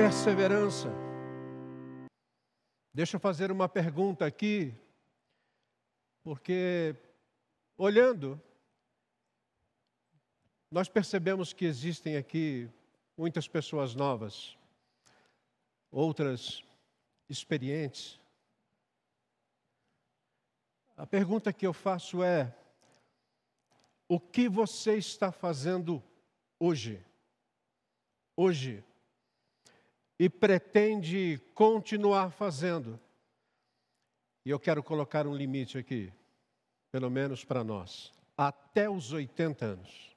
perseverança. Deixa eu fazer uma pergunta aqui, porque olhando, nós percebemos que existem aqui muitas pessoas novas, outras experientes. A pergunta que eu faço é: o que você está fazendo hoje? Hoje. E pretende continuar fazendo. E eu quero colocar um limite aqui, pelo menos para nós, até os 80 anos.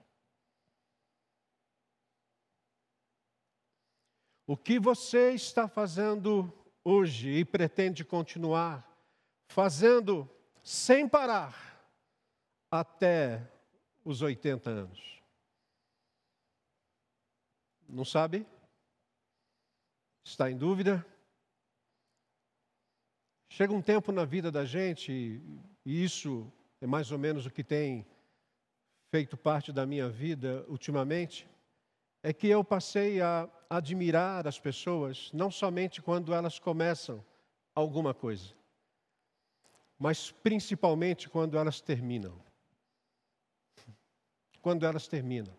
O que você está fazendo hoje e pretende continuar fazendo sem parar até os 80 anos. Não sabe? Está em dúvida? Chega um tempo na vida da gente, e isso é mais ou menos o que tem feito parte da minha vida ultimamente, é que eu passei a admirar as pessoas, não somente quando elas começam alguma coisa, mas principalmente quando elas terminam quando elas terminam.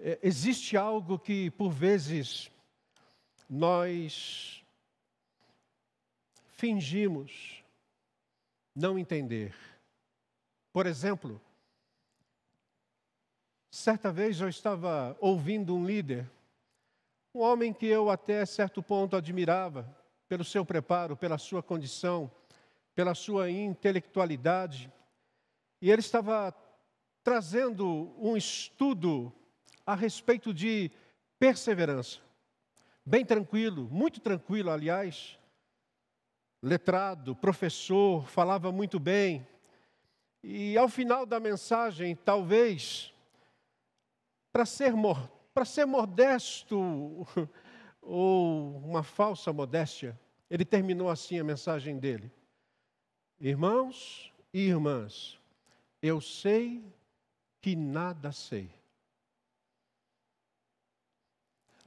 É, existe algo que, por vezes, nós fingimos não entender. Por exemplo, certa vez eu estava ouvindo um líder, um homem que eu até certo ponto admirava, pelo seu preparo, pela sua condição, pela sua intelectualidade, e ele estava trazendo um estudo a respeito de perseverança. Bem tranquilo, muito tranquilo, aliás. Letrado, professor, falava muito bem. E ao final da mensagem, talvez, para ser, para ser modesto ou uma falsa modéstia, ele terminou assim a mensagem dele: Irmãos e irmãs, eu sei que nada sei.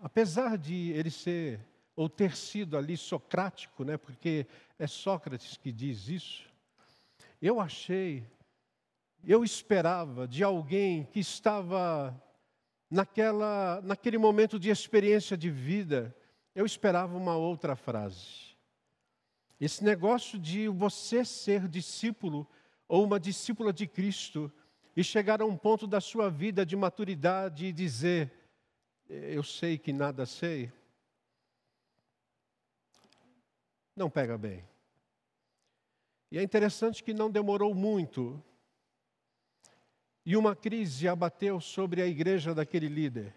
Apesar de ele ser, ou ter sido ali socrático, né, porque é Sócrates que diz isso, eu achei, eu esperava de alguém que estava naquela, naquele momento de experiência de vida, eu esperava uma outra frase. Esse negócio de você ser discípulo ou uma discípula de Cristo e chegar a um ponto da sua vida de maturidade e dizer: Eu sei que nada sei, não pega bem. E é interessante que não demorou muito e uma crise abateu sobre a igreja daquele líder.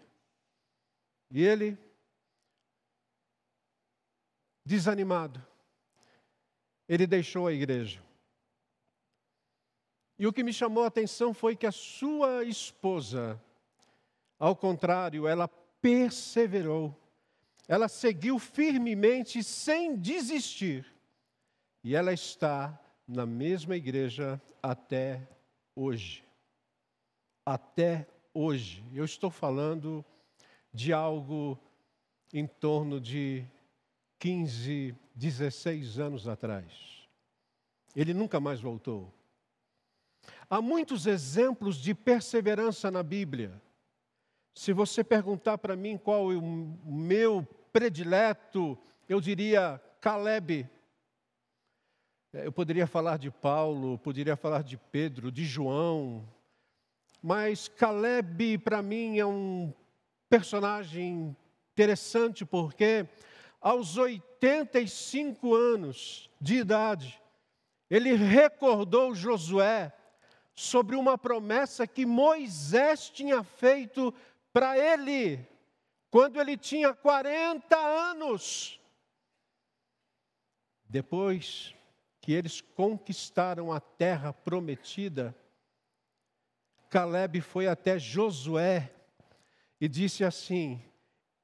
E ele, desanimado, ele deixou a igreja. E o que me chamou a atenção foi que a sua esposa, ao contrário, ela perseverou, ela seguiu firmemente sem desistir, e ela está na mesma igreja até hoje. Até hoje. Eu estou falando de algo em torno de 15, 16 anos atrás. Ele nunca mais voltou. Há muitos exemplos de perseverança na Bíblia. Se você perguntar para mim qual é o meu predileto, eu diria Caleb. Eu poderia falar de Paulo, poderia falar de Pedro, de João, mas Caleb para mim é um personagem interessante porque aos 85 anos de idade, ele recordou Josué sobre uma promessa que Moisés tinha feito para ele, quando ele tinha 40 anos. Depois que eles conquistaram a terra prometida, Caleb foi até Josué e disse assim: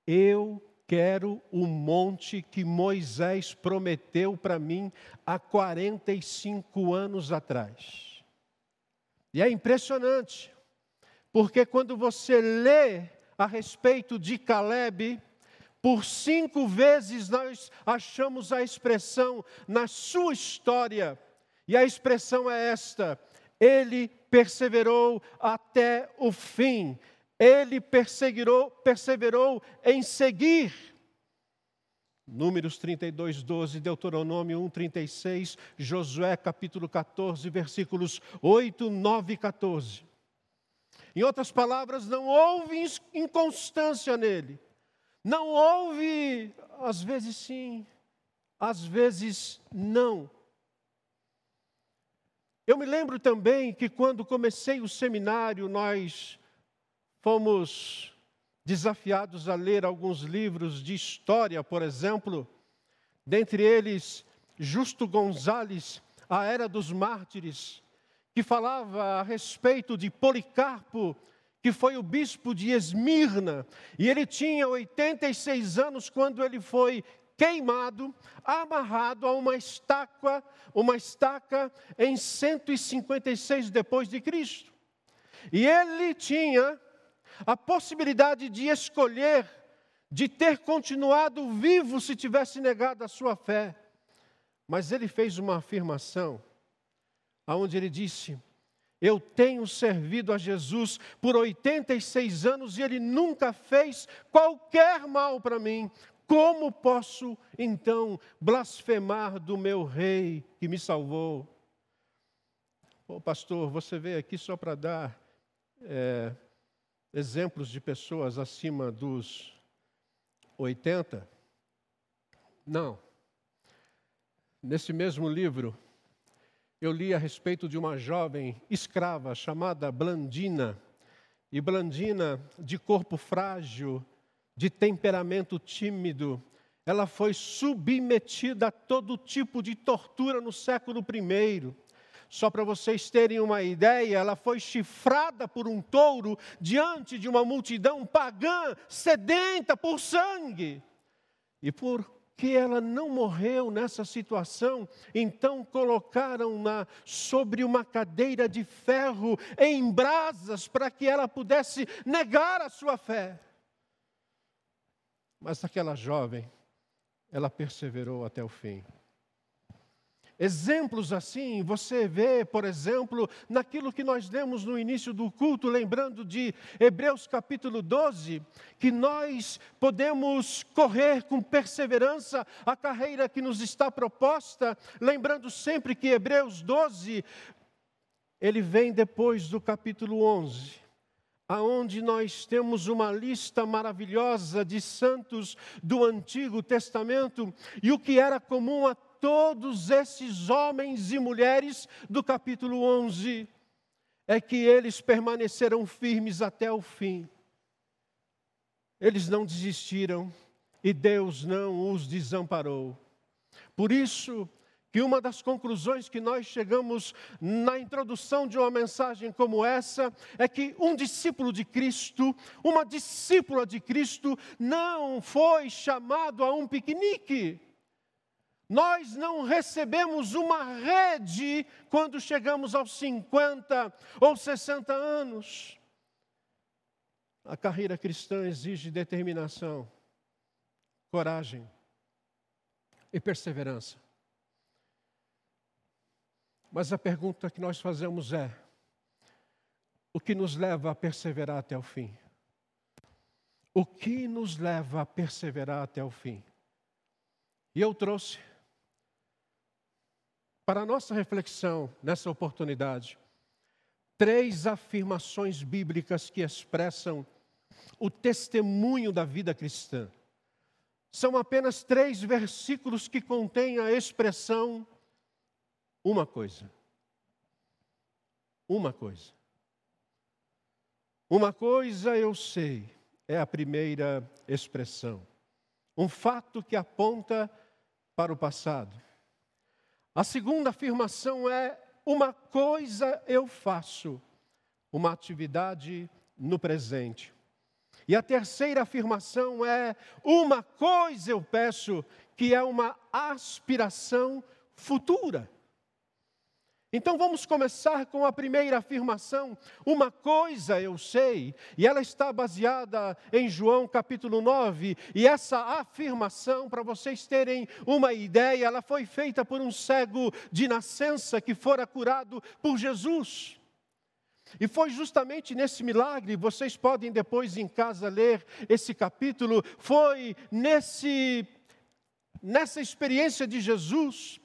Eu quero o monte que Moisés prometeu para mim há 45 anos atrás. E é impressionante, porque quando você lê a respeito de Caleb, por cinco vezes nós achamos a expressão na sua história, e a expressão é esta: ele perseverou até o fim, ele perseverou, perseverou em seguir. Números 32, 12, Deuteronômio 1, 36, Josué capítulo 14, versículos 8, 9 e 14. Em outras palavras, não houve inconstância nele. Não houve, às vezes sim, às vezes não. Eu me lembro também que quando comecei o seminário, nós fomos desafiados a ler alguns livros de história, por exemplo, dentre eles Justo Gonzales, A Era dos Mártires, que falava a respeito de Policarpo, que foi o bispo de Esmirna, e ele tinha 86 anos quando ele foi queimado, amarrado a uma estaca, uma estaca em 156 depois de Cristo. E ele tinha a possibilidade de escolher, de ter continuado vivo se tivesse negado a sua fé. Mas ele fez uma afirmação, aonde ele disse: eu tenho servido a Jesus por 86 anos e ele nunca fez qualquer mal para mim. Como posso então blasfemar do meu rei que me salvou? Ô pastor, você veio aqui só para dar é, exemplos de pessoas acima dos 80? Não. Nesse mesmo livro, eu li a respeito de uma jovem escrava chamada Blandina. E Blandina, de corpo frágil, de temperamento tímido, ela foi submetida a todo tipo de tortura no século I. Só para vocês terem uma ideia, ela foi chifrada por um touro diante de uma multidão pagã, sedenta por sangue. E por que ela não morreu nessa situação, então colocaram-na sobre uma cadeira de ferro em brasas para que ela pudesse negar a sua fé. Mas aquela jovem, ela perseverou até o fim. Exemplos assim você vê, por exemplo, naquilo que nós lemos no início do culto, lembrando de Hebreus capítulo 12, que nós podemos correr com perseverança a carreira que nos está proposta, lembrando sempre que Hebreus 12, ele vem depois do capítulo 11 aonde nós temos uma lista maravilhosa de santos do Antigo Testamento, e o que era comum a todos esses homens e mulheres do capítulo 11 é que eles permaneceram firmes até o fim. Eles não desistiram e Deus não os desamparou. Por isso, que uma das conclusões que nós chegamos na introdução de uma mensagem como essa é que um discípulo de Cristo, uma discípula de Cristo, não foi chamado a um piquenique. Nós não recebemos uma rede quando chegamos aos 50 ou 60 anos. A carreira cristã exige determinação, coragem e perseverança. Mas a pergunta que nós fazemos é: o que nos leva a perseverar até o fim? O que nos leva a perseverar até o fim? E eu trouxe para a nossa reflexão nessa oportunidade, três afirmações bíblicas que expressam o testemunho da vida cristã. São apenas três versículos que contêm a expressão uma coisa. Uma coisa. Uma coisa eu sei, é a primeira expressão. Um fato que aponta para o passado. A segunda afirmação é: uma coisa eu faço, uma atividade no presente. E a terceira afirmação é: uma coisa eu peço, que é uma aspiração futura. Então vamos começar com a primeira afirmação. Uma coisa eu sei, e ela está baseada em João capítulo 9, e essa afirmação, para vocês terem uma ideia, ela foi feita por um cego de nascença que fora curado por Jesus. E foi justamente nesse milagre, vocês podem depois em casa ler esse capítulo, foi nesse nessa experiência de Jesus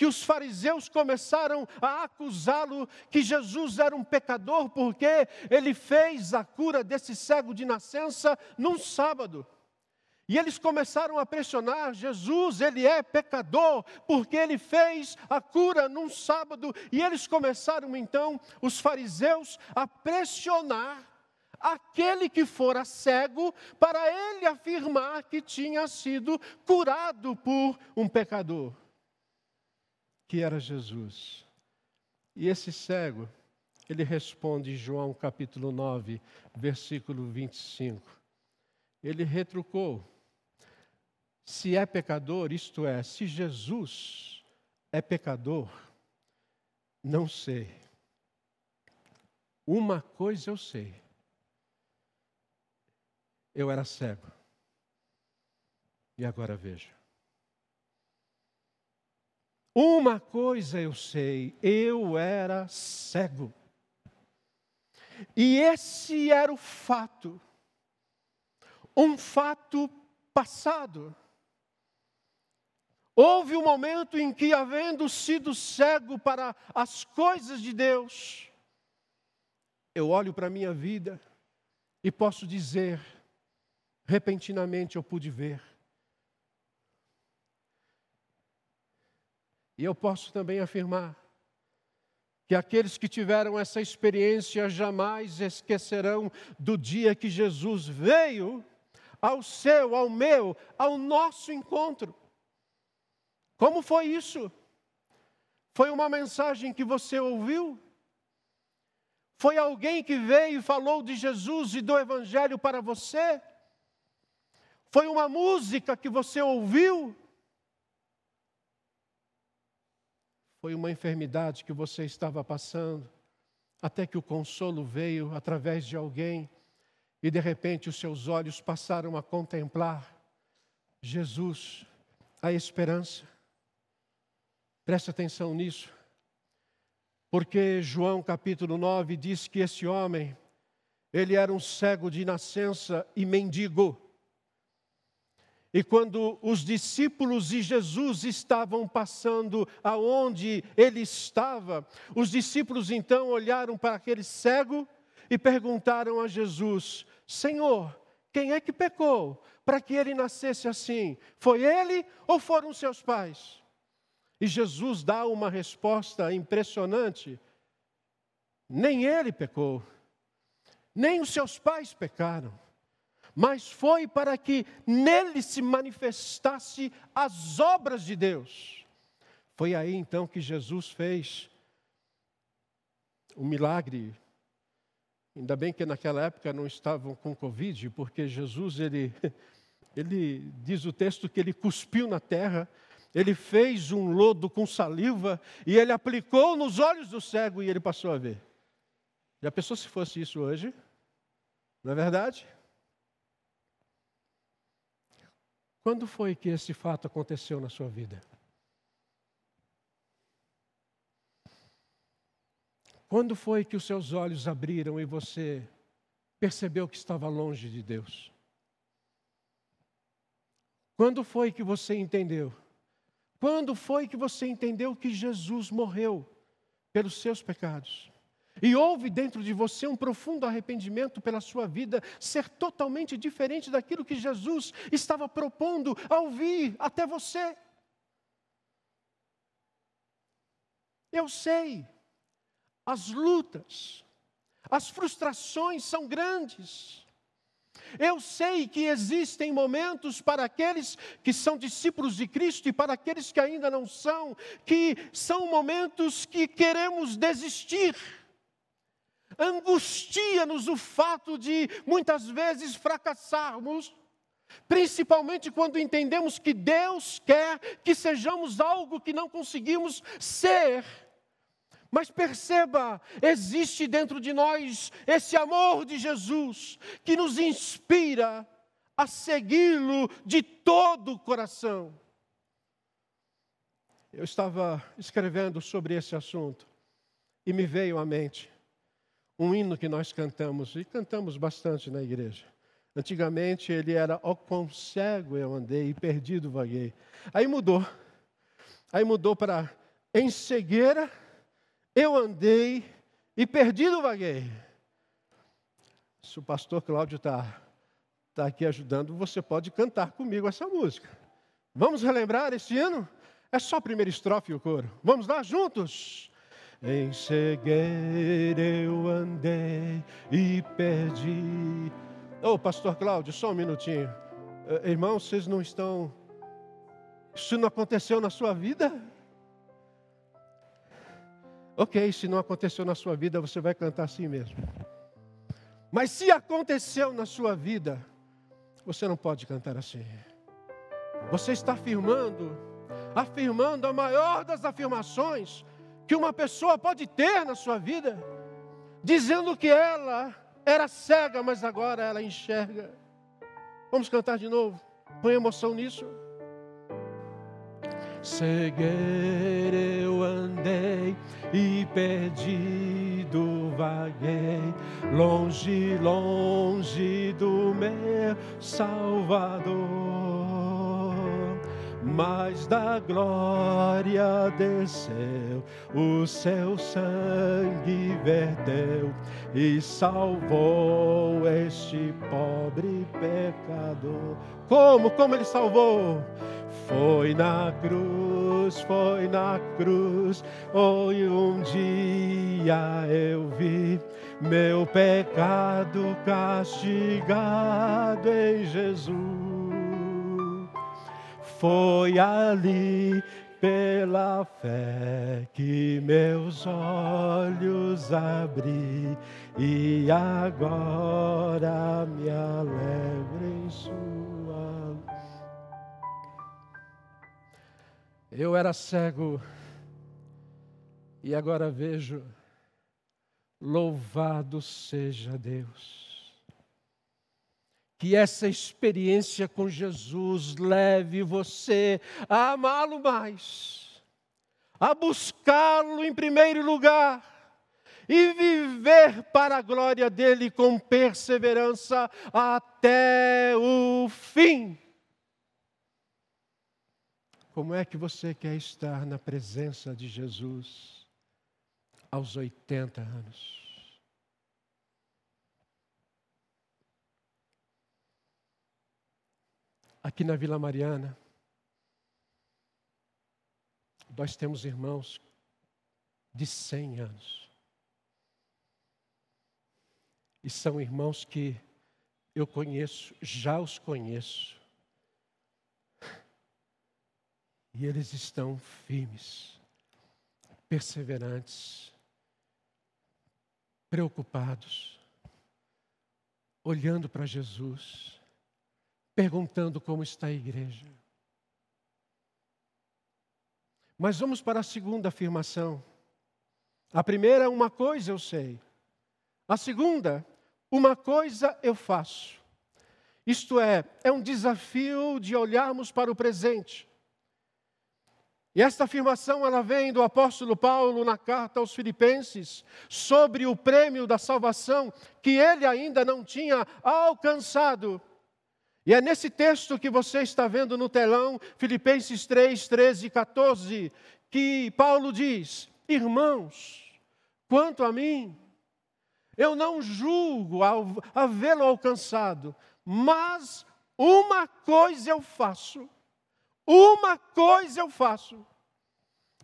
que os fariseus começaram a acusá-lo que Jesus era um pecador porque ele fez a cura desse cego de nascença num sábado. E eles começaram a pressionar Jesus, ele é pecador, porque ele fez a cura num sábado. E eles começaram então, os fariseus, a pressionar aquele que fora cego, para ele afirmar que tinha sido curado por um pecador que era Jesus. E esse cego, ele responde em João capítulo 9, versículo 25. Ele retrucou: se é pecador, isto é, se Jesus é pecador, não sei. Uma coisa eu sei. Eu era cego. E agora vejo. Uma coisa eu sei, eu era cego. E esse era o fato, um fato passado. Houve um momento em que, havendo sido cego para as coisas de Deus, eu olho para a minha vida e posso dizer, repentinamente eu pude ver. E eu posso também afirmar que aqueles que tiveram essa experiência jamais esquecerão do dia que Jesus veio ao seu, ao meu, ao nosso encontro. Como foi isso? Foi uma mensagem que você ouviu? Foi alguém que veio e falou de Jesus e do Evangelho para você? Foi uma música que você ouviu? Foi uma enfermidade que você estava passando, até que o consolo veio através de alguém e de repente os seus olhos passaram a contemplar Jesus, a esperança. Preste atenção nisso, porque João capítulo 9 diz que esse homem, ele era um cego de nascença e mendigo. E quando os discípulos e Jesus estavam passando aonde ele estava, os discípulos então olharam para aquele cego e perguntaram a Jesus: Senhor, quem é que pecou para que ele nascesse assim? Foi ele ou foram seus pais? E Jesus dá uma resposta impressionante: nem ele pecou, nem os seus pais pecaram mas foi para que nele se manifestasse as obras de Deus. Foi aí então que Jesus fez o um milagre. Ainda bem que naquela época não estavam com Covid, porque Jesus, ele, ele diz o texto que ele cuspiu na terra, ele fez um lodo com saliva e ele aplicou nos olhos do cego e ele passou a ver. Já pensou se fosse isso hoje? Não é verdade? Quando foi que esse fato aconteceu na sua vida? Quando foi que os seus olhos abriram e você percebeu que estava longe de Deus? Quando foi que você entendeu? Quando foi que você entendeu que Jesus morreu pelos seus pecados? E houve dentro de você um profundo arrependimento pela sua vida ser totalmente diferente daquilo que Jesus estava propondo ao vir até você. Eu sei, as lutas, as frustrações são grandes. Eu sei que existem momentos para aqueles que são discípulos de Cristo e para aqueles que ainda não são, que são momentos que queremos desistir angustia-nos o fato de muitas vezes fracassarmos, principalmente quando entendemos que Deus quer que sejamos algo que não conseguimos ser. Mas perceba, existe dentro de nós esse amor de Jesus que nos inspira a segui-lo de todo o coração. Eu estava escrevendo sobre esse assunto e me veio à mente um hino que nós cantamos, e cantamos bastante na igreja. Antigamente ele era Ó quão cego eu andei e perdido vaguei. Aí mudou. Aí mudou para Em cegueira eu andei e perdido vaguei. Se o pastor Cláudio está tá aqui ajudando, você pode cantar comigo essa música. Vamos relembrar esse hino? É só a primeira estrofe e o coro. Vamos lá juntos? Em cegueira eu andei e perdi. Ô, oh, pastor Cláudio, só um minutinho. Uh, irmãos, vocês não estão. Isso não aconteceu na sua vida? Ok, se não aconteceu na sua vida, você vai cantar assim mesmo. Mas se aconteceu na sua vida, você não pode cantar assim. Você está afirmando, afirmando a maior das afirmações que uma pessoa pode ter na sua vida, dizendo que ela era cega, mas agora ela enxerga. Vamos cantar de novo. Põe emoção nisso. Cegueira eu andei e perdido vaguei, longe, longe do meu Salvador mas da glória desceu, o seu sangue verteu e salvou este pobre pecador. Como? Como ele salvou? Foi na cruz, foi na cruz, hoje um dia eu vi meu pecado castigado em Jesus. Foi ali pela fé que meus olhos abri e agora me alegro em sua. Eu era cego e agora vejo. Louvado seja Deus que essa experiência com Jesus leve você a amá-lo mais, a buscá-lo em primeiro lugar e viver para a glória dele com perseverança até o fim. Como é que você quer estar na presença de Jesus aos 80 anos? Aqui na Vila Mariana, nós temos irmãos de 100 anos. E são irmãos que eu conheço, já os conheço. E eles estão firmes, perseverantes, preocupados, olhando para Jesus perguntando como está a igreja. Mas vamos para a segunda afirmação. A primeira, uma coisa eu sei. A segunda, uma coisa eu faço. Isto é, é um desafio de olharmos para o presente. E esta afirmação ela vem do apóstolo Paulo na carta aos Filipenses sobre o prêmio da salvação que ele ainda não tinha alcançado, e é nesse texto que você está vendo no telão, Filipenses 3, 13 e 14, que Paulo diz: Irmãos, quanto a mim, eu não julgo havê-lo alcançado, mas uma coisa eu faço, uma coisa eu faço,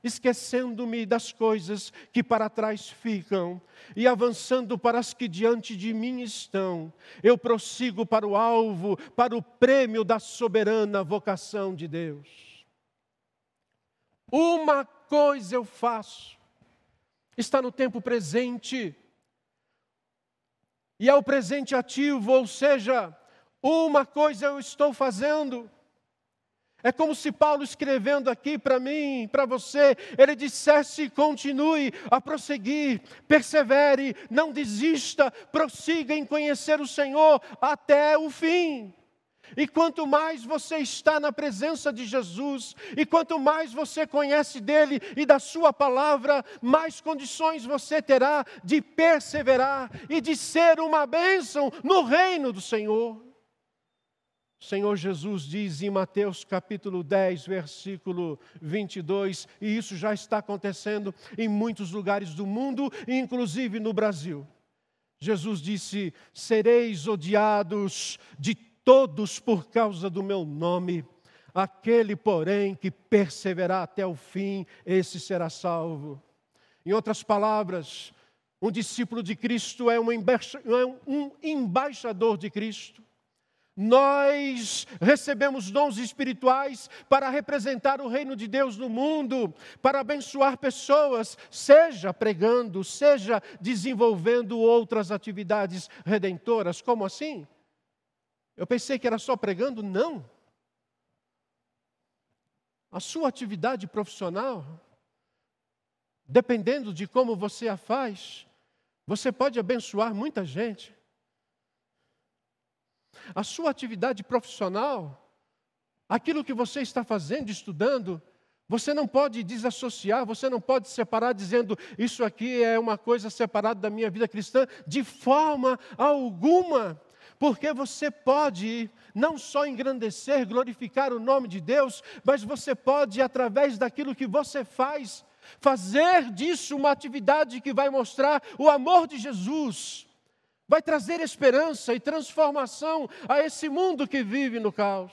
esquecendo-me das coisas que para trás ficam e avançando para as que diante de mim estão, eu prossigo para o alvo, para o prêmio da soberana vocação de Deus. Uma coisa eu faço, está no tempo presente, e é o presente ativo, ou seja, uma coisa eu estou fazendo, É como se Paulo escrevendo aqui para mim, para você, ele dissesse: continue a prosseguir, persevere, não desista, prossiga em conhecer o Senhor até o fim. E quanto mais você está na presença de Jesus, e quanto mais você conhece dele e da sua palavra, mais condições você terá de perseverar e de ser uma bênção no reino do Senhor. O Senhor Jesus diz em Mateus capítulo 10, versículo 22, e isso já está acontecendo em muitos lugares do mundo, inclusive no Brasil. Jesus disse: Sereis odiados de todos por causa do meu nome. Aquele, porém, que perseverar até o fim, esse será salvo. Em outras palavras, um discípulo de Cristo é um é embaixador de Cristo. Nós recebemos dons espirituais para representar o reino de Deus no mundo, para abençoar pessoas, seja pregando, seja desenvolvendo outras atividades redentoras. Como assim? Eu pensei que era só pregando, não. A sua atividade profissional, dependendo de como você a faz, você pode abençoar muita gente. A sua atividade profissional, aquilo que você está fazendo, estudando, você não pode desassociar, você não pode separar dizendo isso aqui é uma coisa separada da minha vida cristã, de forma alguma. Porque você pode não só engrandecer, glorificar o nome de Deus, mas você pode, através daquilo que você faz, fazer disso uma atividade que vai mostrar o amor de Jesus, vai trazer esperança e transformação a esse mundo que vive no caos.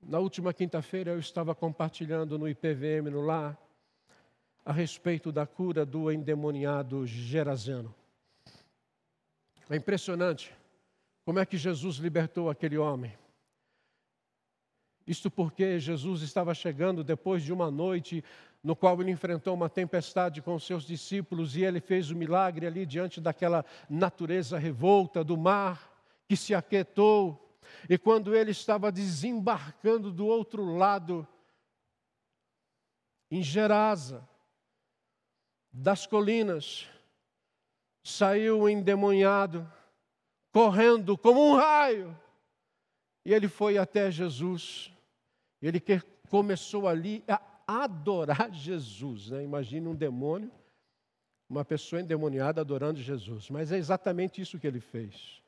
Na última quinta-feira eu estava compartilhando no IPVM no lar a respeito da cura do endemoniado Gerazano. É impressionante como é que Jesus libertou aquele homem. Isto porque Jesus estava chegando depois de uma noite no qual ele enfrentou uma tempestade com seus discípulos e ele fez o milagre ali diante daquela natureza revolta do mar que se aquietou. E quando ele estava desembarcando do outro lado, em Gerasa, das colinas, saiu o endemoniado, correndo como um raio, e ele foi até Jesus. Ele começou ali a adorar Jesus. Né? Imagina um demônio, uma pessoa endemoniada adorando Jesus. Mas é exatamente isso que ele fez.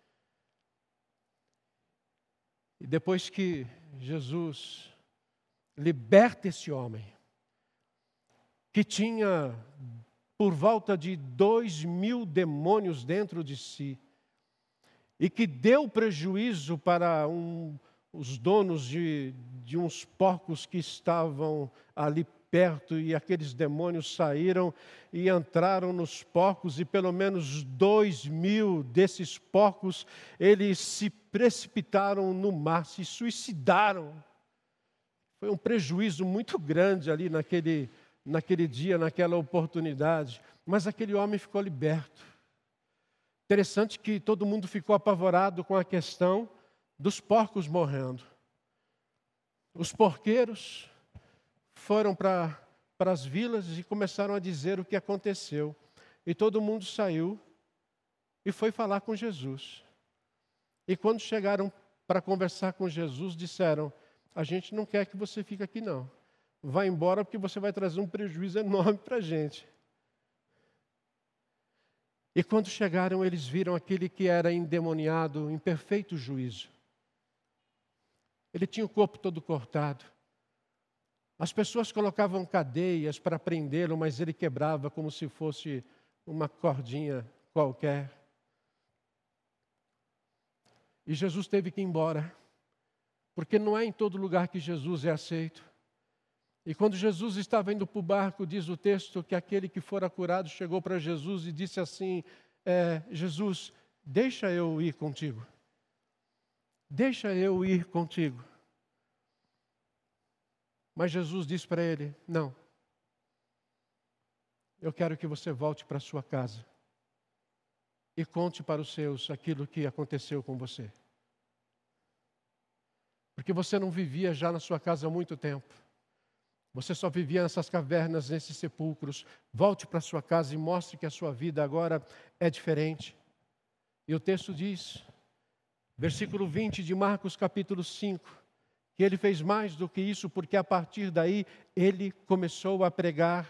E depois que Jesus liberta esse homem, que tinha por volta de dois mil demônios dentro de si, e que deu prejuízo para um, os donos de, de uns porcos que estavam ali perto, e aqueles demônios saíram e entraram nos porcos, e pelo menos dois mil desses porcos, eles se precipitaram no mar, se suicidaram. Foi um prejuízo muito grande ali naquele naquele dia, naquela oportunidade, mas aquele homem ficou liberto. Interessante que todo mundo ficou apavorado com a questão dos porcos morrendo. Os porqueiros foram para as vilas e começaram a dizer o que aconteceu. E todo mundo saiu e foi falar com Jesus. E quando chegaram para conversar com Jesus, disseram: A gente não quer que você fique aqui, não vá embora porque você vai trazer um prejuízo enorme para a gente. E quando chegaram, eles viram aquele que era endemoniado em perfeito juízo. Ele tinha o corpo todo cortado. As pessoas colocavam cadeias para prendê-lo, mas ele quebrava como se fosse uma cordinha qualquer. E Jesus teve que ir embora, porque não é em todo lugar que Jesus é aceito. E quando Jesus estava indo para o barco, diz o texto que aquele que fora curado chegou para Jesus e disse assim: é, Jesus, deixa eu ir contigo. Deixa eu ir contigo. Mas Jesus disse para ele: Não. Eu quero que você volte para sua casa. e conte para os seus aquilo que aconteceu com você. Porque você não vivia já na sua casa há muito tempo. Você só vivia nessas cavernas, nesses sepulcros. Volte para sua casa e mostre que a sua vida agora é diferente. E o texto diz, versículo 20 de Marcos, capítulo 5, que ele fez mais do que isso, porque a partir daí ele começou a pregar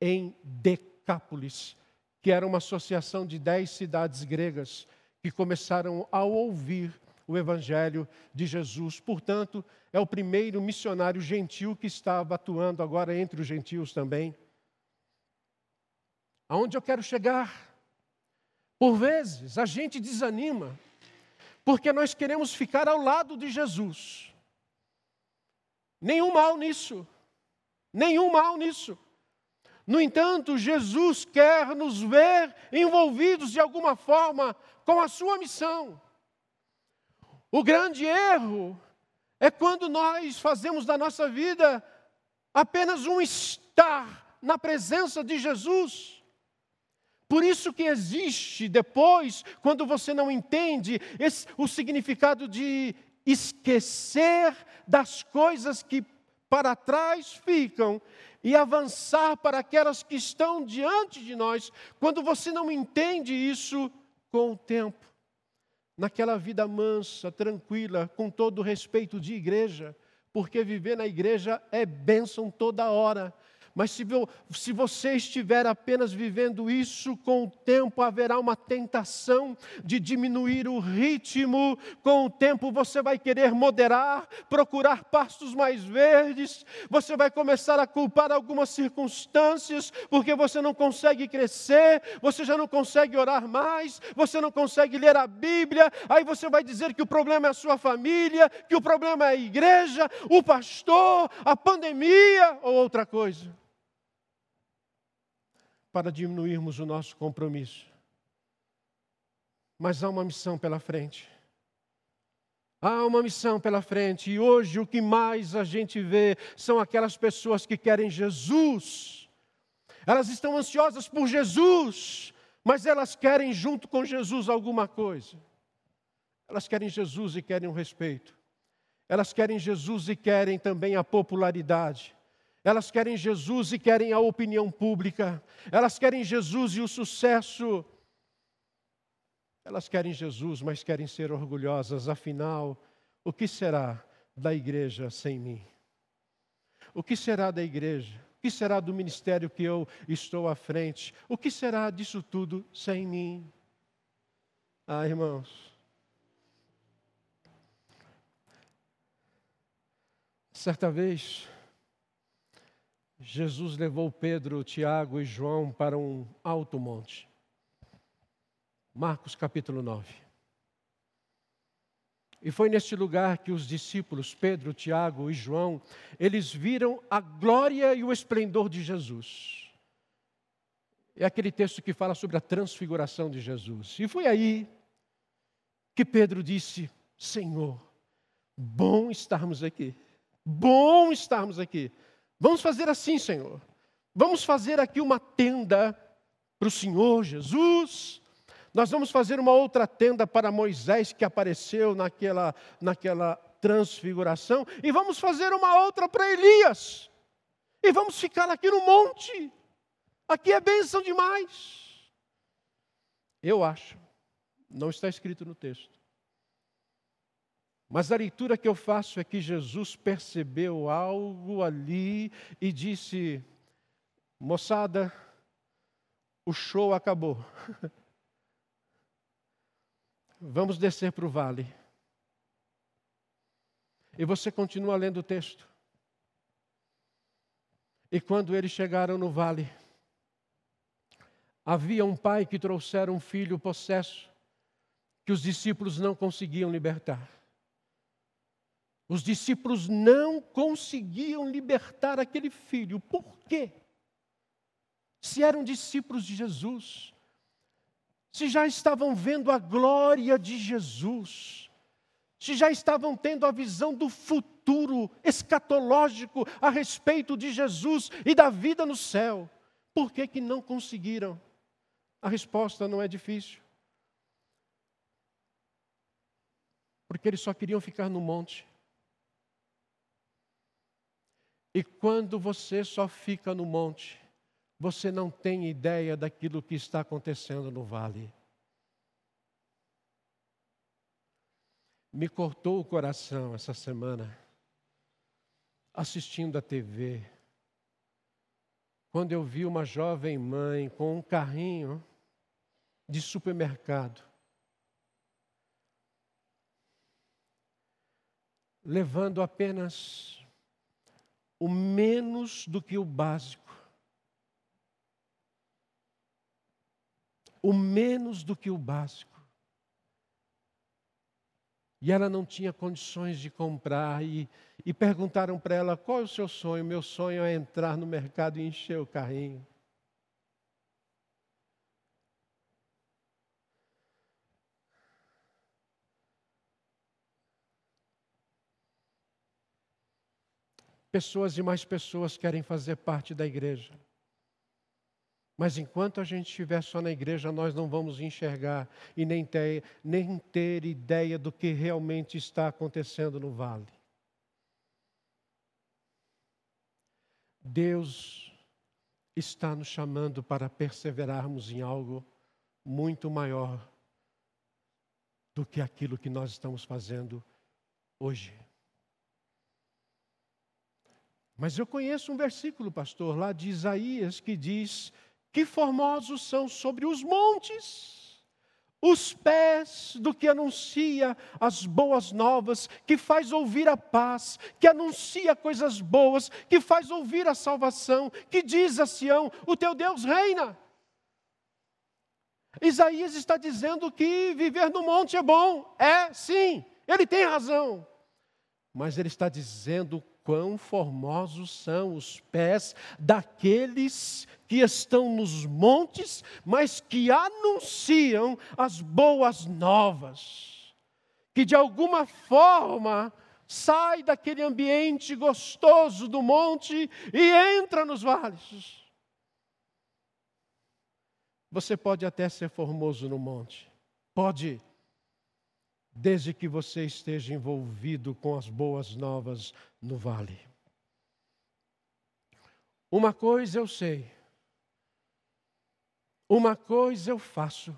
em Decápolis, que era uma associação de dez cidades gregas que começaram a ouvir o Evangelho de Jesus. Portanto, é o primeiro missionário gentil que estava atuando agora entre os gentios também. Aonde eu quero chegar? Por vezes a gente desanima, porque nós queremos ficar ao lado de Jesus. Nenhum mal nisso, nenhum mal nisso. No entanto, Jesus quer nos ver envolvidos de alguma forma com a sua missão. O grande erro é quando nós fazemos da nossa vida apenas um estar na presença de Jesus. Por isso que existe depois, quando você não entende esse, o significado de esquecer das coisas que para trás ficam e avançar para aquelas que estão diante de nós, quando você não entende isso com o tempo. Naquela vida mansa, tranquila, com todo o respeito de igreja, porque viver na igreja é bênção toda hora, mas se, se você estiver apenas vivendo isso, com o tempo haverá uma tentação de diminuir o ritmo, com o tempo você vai querer moderar, procurar pastos mais verdes, você vai começar a culpar algumas circunstâncias, porque você não consegue crescer, você já não consegue orar mais, você não consegue ler a Bíblia, aí você vai dizer que o problema é a sua família, que o problema é a igreja, o pastor, a pandemia ou outra coisa para diminuirmos o nosso compromisso. Mas há uma missão pela frente. Há uma missão pela frente, e hoje o que mais a gente vê são aquelas pessoas que querem Jesus. Elas estão ansiosas por Jesus, mas elas querem junto com Jesus alguma coisa. Elas querem Jesus e querem o respeito. Elas querem Jesus e querem também a popularidade. Elas querem Jesus e querem a opinião pública. Elas querem Jesus e o sucesso. Elas querem Jesus, mas querem ser orgulhosas. Afinal, o que será da igreja sem mim? O que será da igreja? O que será do ministério que eu estou à frente? O que será disso tudo sem mim? Ah, irmãos. Certa vez, Jesus levou Pedro, Tiago e João para um alto monte. Marcos capítulo 9. E foi neste lugar que os discípulos, Pedro, Tiago e João, eles viram a glória e o esplendor de Jesus. É aquele texto que fala sobre a transfiguração de Jesus. E foi aí que Pedro disse: Senhor, bom estarmos aqui. Bom estarmos aqui. Vamos fazer assim, Senhor. Vamos fazer aqui uma tenda para o Senhor Jesus. Nós vamos fazer uma outra tenda para Moisés que apareceu naquela, naquela transfiguração. E vamos fazer uma outra para Elias. E vamos ficar aqui no monte. Aqui é bênção demais. Eu acho, não está escrito no texto, mas a leitura que eu faço é que Jesus percebeu algo ali e disse: moçada, o show acabou. Vamos descer para o vale. E você continua lendo o texto. E quando eles chegaram no vale, havia um pai que trouxera um filho possesso, que os discípulos não conseguiam libertar. Os discípulos não conseguiam libertar aquele filho. Por quê? Se eram discípulos de Jesus, se já estavam vendo a glória de Jesus, se já estavam tendo a visão do futuro escatológico a respeito de Jesus e da vida no céu, por que, que não conseguiram? A resposta não é difícil. Porque eles só queriam ficar no monte. E quando você só fica no monte, você não tem ideia daquilo que está acontecendo no vale. Me cortou o coração essa semana, assistindo a TV, quando eu vi uma jovem mãe com um carrinho de supermercado, levando apenas o menos do que o básico. O menos do que o básico. E ela não tinha condições de comprar. E, e perguntaram para ela: qual é o seu sonho? Meu sonho é entrar no mercado e encher o carrinho. Pessoas e mais pessoas querem fazer parte da igreja. Mas enquanto a gente estiver só na igreja, nós não vamos enxergar e nem ter, nem ter ideia do que realmente está acontecendo no vale. Deus está nos chamando para perseverarmos em algo muito maior do que aquilo que nós estamos fazendo hoje. Mas eu conheço um versículo, pastor, lá de Isaías, que diz: Que formosos são sobre os montes os pés do que anuncia as boas novas, que faz ouvir a paz, que anuncia coisas boas, que faz ouvir a salvação, que diz a Sião: O teu Deus reina. Isaías está dizendo que viver no monte é bom. É, sim, ele tem razão. Mas ele está dizendo quão formosos são os pés daqueles que estão nos montes, mas que anunciam as boas novas, que de alguma forma sai daquele ambiente gostoso do monte e entra nos vales. Você pode até ser formoso no monte, pode desde que você esteja envolvido com as boas novas no vale. Uma coisa eu sei, uma coisa eu faço,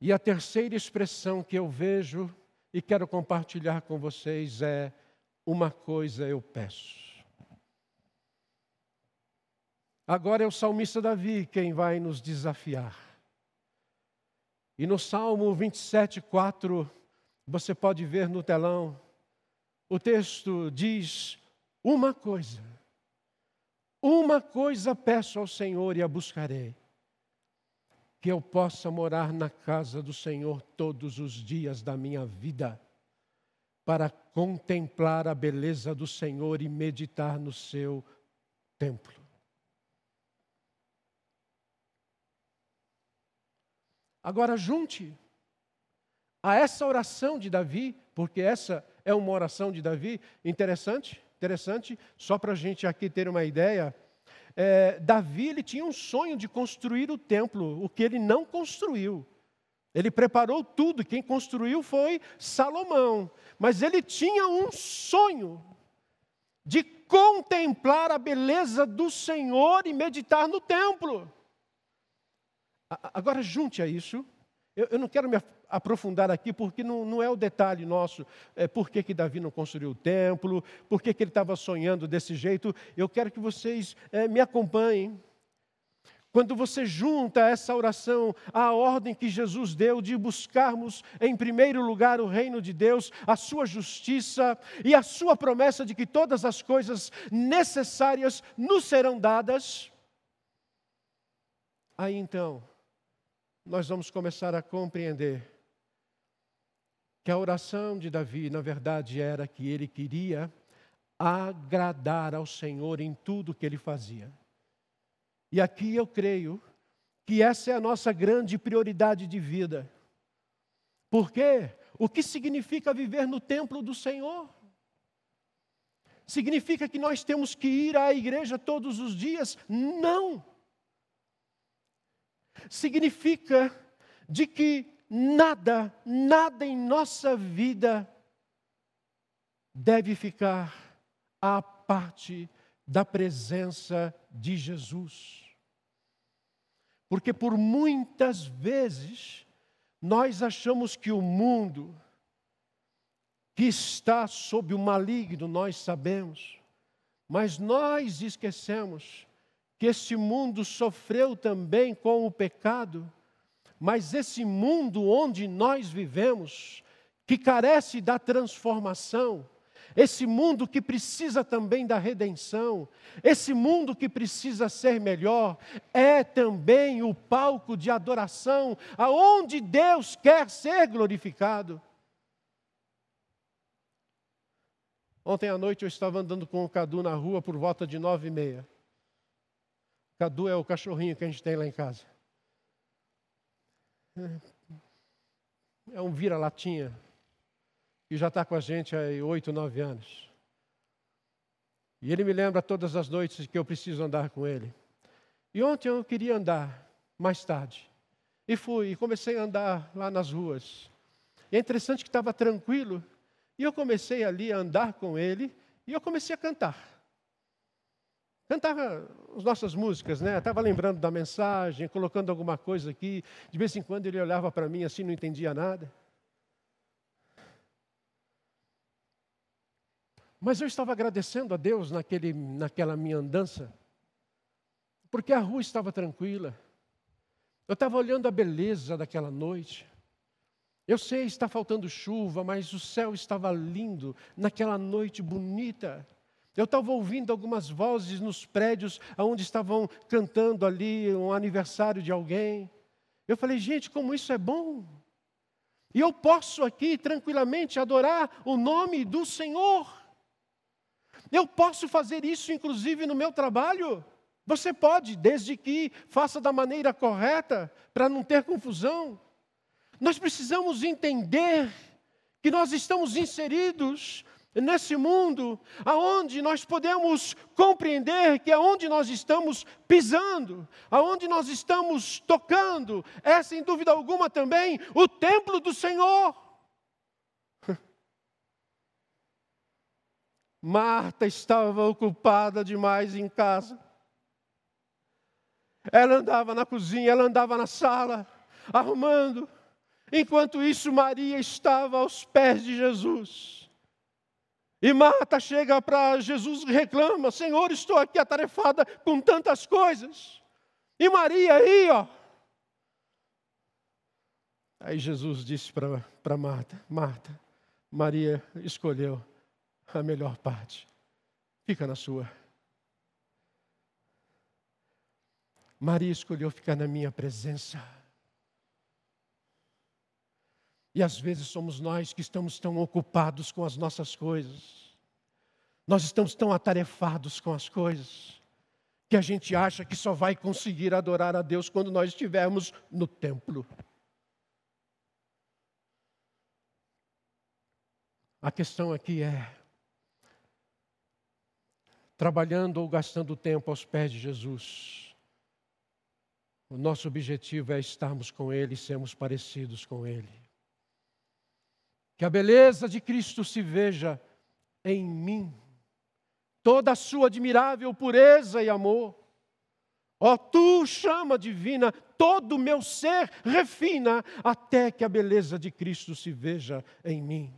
e a terceira expressão que eu vejo e quero compartilhar com vocês é: uma coisa eu peço. Agora é o salmista Davi quem vai nos desafiar. E no Salmo 27, 4, você pode ver no telão, o texto diz: Uma coisa, uma coisa peço ao Senhor e a buscarei, que eu possa morar na casa do Senhor todos os dias da minha vida, para contemplar a beleza do Senhor e meditar no seu templo. Agora, junte a essa oração de Davi, porque essa é uma oração de Davi, interessante, interessante, só para a gente aqui ter uma ideia. É, Davi ele tinha um sonho de construir o templo, o que ele não construiu. Ele preparou tudo, quem construiu foi Salomão. Mas ele tinha um sonho de contemplar a beleza do Senhor e meditar no templo. Agora, junte a isso. Eu, eu não quero me aprofundar aqui, porque não, não é o detalhe nosso. É, por que, que Davi não construiu o templo, por que, que ele estava sonhando desse jeito. Eu quero que vocês é, me acompanhem. Quando você junta essa oração à ordem que Jesus deu de buscarmos em primeiro lugar o reino de Deus, a sua justiça e a sua promessa de que todas as coisas necessárias nos serão dadas, aí então nós vamos começar a compreender que a oração de Davi, na verdade, era que ele queria agradar ao Senhor em tudo que ele fazia. E aqui eu creio que essa é a nossa grande prioridade de vida. Por quê? O que significa viver no templo do Senhor? Significa que nós temos que ir à igreja todos os dias? Não significa de que nada, nada em nossa vida deve ficar à parte da presença de Jesus. Porque por muitas vezes nós achamos que o mundo que está sob o maligno, nós sabemos, mas nós esquecemos que esse mundo sofreu também com o pecado, mas esse mundo onde nós vivemos, que carece da transformação, esse mundo que precisa também da redenção, esse mundo que precisa ser melhor, é também o palco de adoração, aonde Deus quer ser glorificado. Ontem à noite eu estava andando com o Cadu na rua por volta de nove e meia. Cadu é o cachorrinho que a gente tem lá em casa. É um vira-latinha que já está com a gente há oito, nove anos. E ele me lembra todas as noites que eu preciso andar com ele. E ontem eu queria andar mais tarde. E fui, e comecei a andar lá nas ruas. E é interessante que estava tranquilo. E eu comecei ali a andar com ele e eu comecei a cantar. Cantava as nossas músicas, né? Estava lembrando da mensagem, colocando alguma coisa aqui. De vez em quando ele olhava para mim assim, não entendia nada. Mas eu estava agradecendo a Deus naquele, naquela minha andança, porque a rua estava tranquila. Eu estava olhando a beleza daquela noite. Eu sei, está faltando chuva, mas o céu estava lindo naquela noite bonita. Eu estava ouvindo algumas vozes nos prédios onde estavam cantando ali um aniversário de alguém. Eu falei, gente, como isso é bom. E eu posso aqui tranquilamente adorar o nome do Senhor. Eu posso fazer isso, inclusive, no meu trabalho. Você pode, desde que faça da maneira correta, para não ter confusão. Nós precisamos entender que nós estamos inseridos nesse mundo aonde nós podemos compreender que aonde nós estamos pisando, aonde nós estamos tocando, é sem dúvida alguma também o templo do Senhor. Marta estava ocupada demais em casa. Ela andava na cozinha, ela andava na sala, arrumando. Enquanto isso, Maria estava aos pés de Jesus. E Marta chega para Jesus e reclama: Senhor, estou aqui atarefada com tantas coisas. E Maria aí, ó. Aí Jesus disse para Marta: Marta, Maria escolheu a melhor parte. Fica na sua. Maria escolheu ficar na minha presença. E às vezes somos nós que estamos tão ocupados com as nossas coisas. Nós estamos tão atarefados com as coisas que a gente acha que só vai conseguir adorar a Deus quando nós estivermos no templo. A questão aqui é: trabalhando ou gastando tempo aos pés de Jesus. O nosso objetivo é estarmos com Ele e sermos parecidos com Ele. Que a beleza de Cristo se veja em mim, toda a sua admirável pureza e amor. Ó, oh, tu, chama divina, todo o meu ser refina, até que a beleza de Cristo se veja em mim.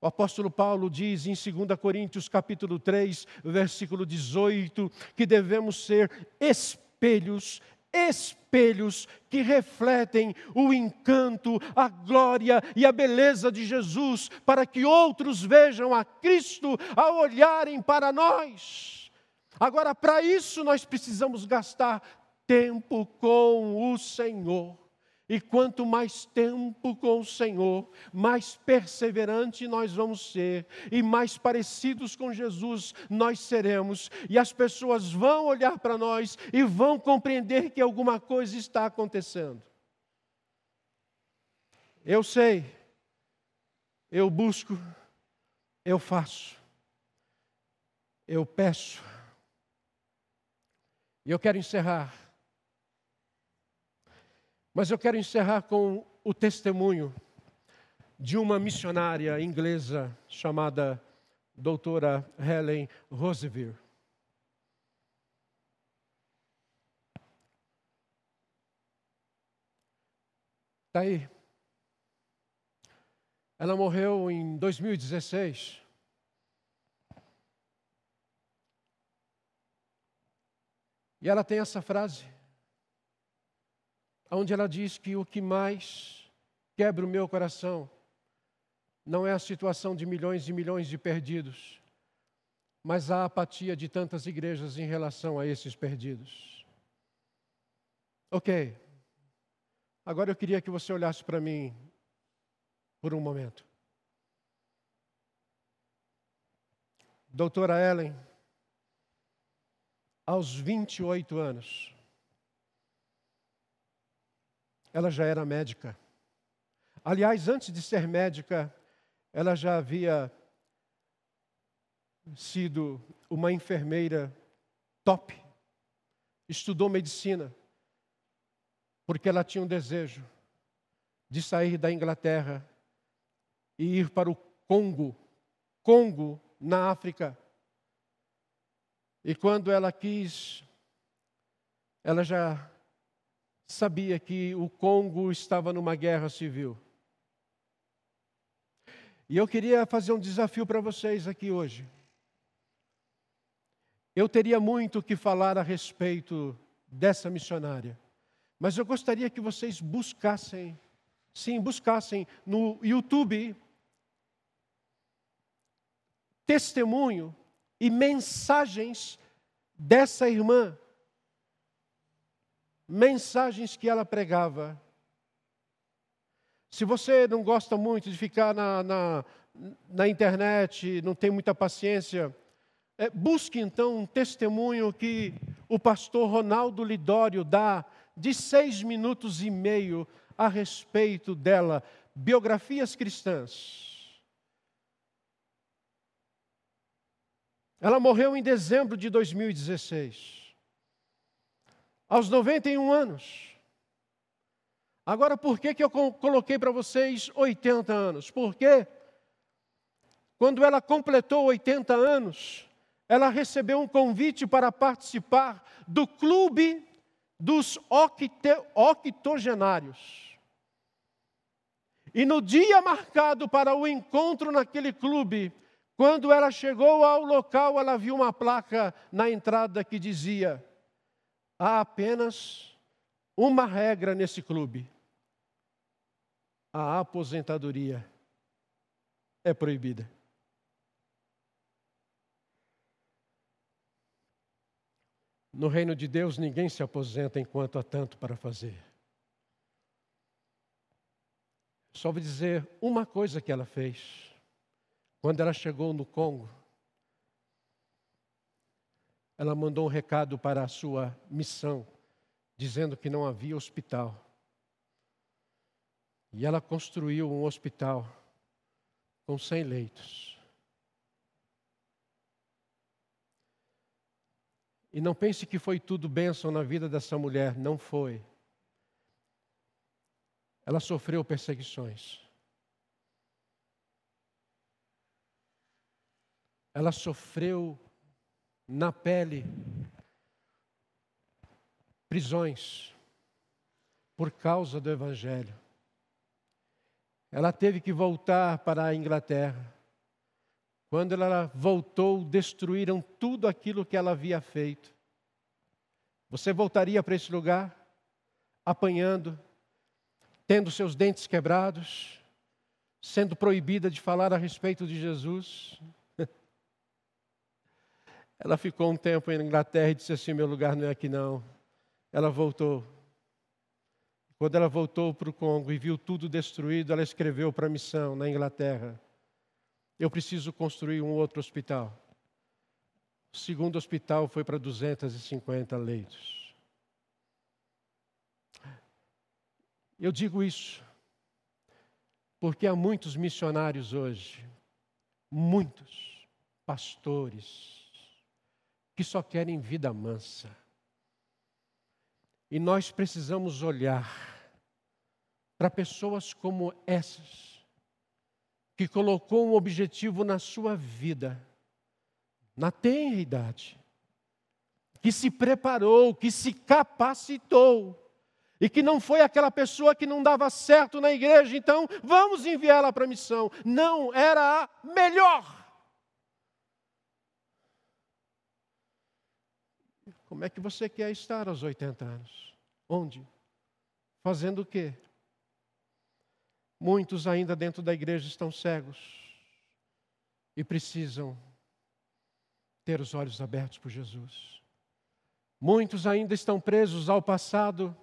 O apóstolo Paulo diz em 2 Coríntios capítulo 3, versículo 18, que devemos ser espelhos, espelhos que refletem o encanto, a glória e a beleza de Jesus, para que outros vejam a Cristo ao olharem para nós. Agora, para isso nós precisamos gastar tempo com o Senhor. E quanto mais tempo com o Senhor, mais perseverante nós vamos ser, e mais parecidos com Jesus nós seremos, e as pessoas vão olhar para nós e vão compreender que alguma coisa está acontecendo. Eu sei, eu busco, eu faço, eu peço, e eu quero encerrar Mas eu quero encerrar com o testemunho de uma missionária inglesa chamada doutora Helen Roosevelt. Está aí. Ela morreu em 2016. E ela tem essa frase, onde ela diz que o que mais quebra o meu coração não é a situação de milhões e milhões de perdidos, mas a apatia de tantas igrejas em relação a esses perdidos. Ok, agora eu queria que você olhasse para mim por um momento. Doutora Ellen, aos 28 anos, ela já era médica. Aliás, antes de ser médica, ela já havia sido uma enfermeira top, estudou medicina, porque ela tinha um desejo de sair da Inglaterra e ir para o Congo, Congo, na África. E quando ela quis, ela já sabia que o Congo estava numa guerra civil. E eu queria fazer um desafio para vocês aqui hoje. Eu teria muito que falar a respeito dessa missionária, mas eu gostaria que vocês buscassem, sim, buscassem no YouTube testemunho e mensagens dessa irmã, mensagens que ela pregava. Se você não gosta muito de ficar na, na, na internet, não tem muita paciência, é, busque então um testemunho que o pastor Ronaldo Lidório dá de seis minutos e meio a respeito dela, biografias cristãs. Ela morreu em dezembro de 2016, aos 91 anos. Agora, por que, que eu coloquei para vocês 80 anos? Porque quando ela completou 80 anos, ela recebeu um convite para participar do clube dos octogenários. E no dia marcado para o encontro naquele clube, quando ela chegou ao local, ela viu uma placa na entrada que dizia: há apenas uma regra nesse clube: a aposentadoria é proibida. No reino de Deus, ninguém se aposenta enquanto há tanto para fazer. Só vou dizer uma coisa que ela fez. Quando ela chegou no Congo, ela mandou um recado para a sua missão dizendo que não havia hospital. E ela construiu um hospital com 100 leitos. E não pense que foi tudo bênção na vida dessa mulher, não foi. Ela sofreu perseguições. Ela sofreu na pele prisões por causa do Evangelho. Ela teve que voltar para a Inglaterra. Quando ela voltou, destruíram tudo aquilo que ela havia feito. Você voltaria para esse lugar, apanhando, tendo seus dentes quebrados, sendo proibida de falar a respeito de Jesus? Ela ficou um tempo na Inglaterra e disse assim: Meu lugar não é aqui, não ela voltou. Quando ela voltou para o Congo e viu tudo destruído, ela escreveu para a missão na Inglaterra: Eu preciso construir um outro hospital. O segundo hospital foi para 250 leitos. Eu digo isso porque há muitos missionários hoje, muitos pastores, que só querem vida mansa e nós precisamos olhar para pessoas como essas, que colocou um objetivo na sua vida, na tenra idade, que se preparou, que se capacitou, e que não foi aquela pessoa que não dava certo na igreja, então vamos enviá-la para a missão. Não, era a melhor. Como é que você quer estar aos 80 anos? Onde? Fazendo o quê? Muitos ainda dentro da igreja estão cegos e precisam ter os olhos abertos por Jesus. Muitos ainda estão presos ao passado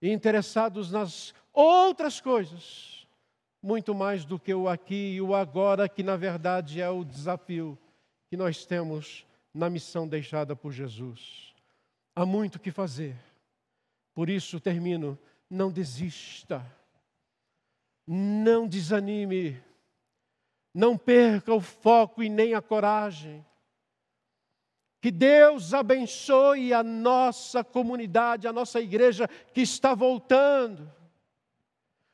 e interessados nas outras coisas, muito mais do que o aqui e o agora, que na verdade é o desafio que nós temos na missão deixada por Jesus. Há muito que fazer. Por isso termino, não desista. Não desanime. Não perca o foco e nem a coragem. Que Deus abençoe a nossa comunidade, a nossa igreja que está voltando.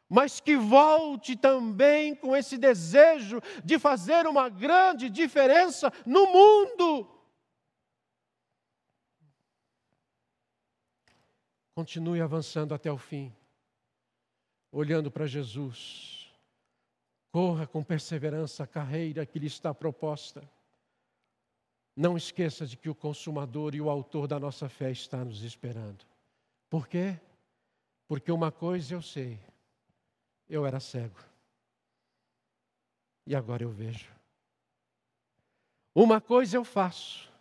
Mas que volte também com esse desejo de fazer uma grande diferença no mundo. Continue avançando até o fim, olhando para Jesus. Corra com perseverança a carreira que lhe está proposta não esqueça de que o consumador e o autor da nossa fé está nos esperando. Por quê? Porque uma coisa eu sei: eu era cego. E agora eu vejo. Uma coisa eu faço,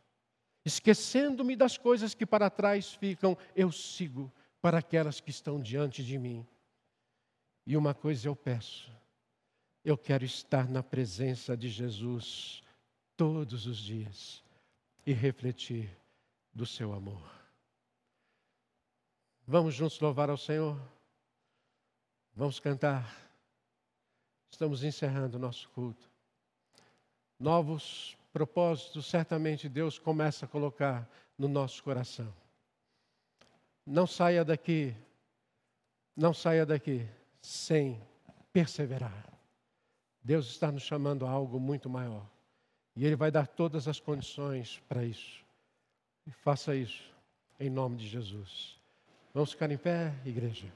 esquecendo-me das coisas que para trás ficam, eu sigo para aquelas que estão diante de mim. E uma coisa eu peço, eu quero estar na presença de Jesus todos os dias e refletir do seu amor. Vamos juntos louvar ao Senhor? Vamos cantar. Estamos encerrando o nosso culto. Novos propósitos, certamente Deus começa a colocar no nosso coração. Não saia daqui, não saia daqui sem perseverar. Deus está nos chamando a algo muito maior. E Ele vai dar todas as condições para isso. E faça isso em nome de Jesus. Vamos ficar em pé, igreja.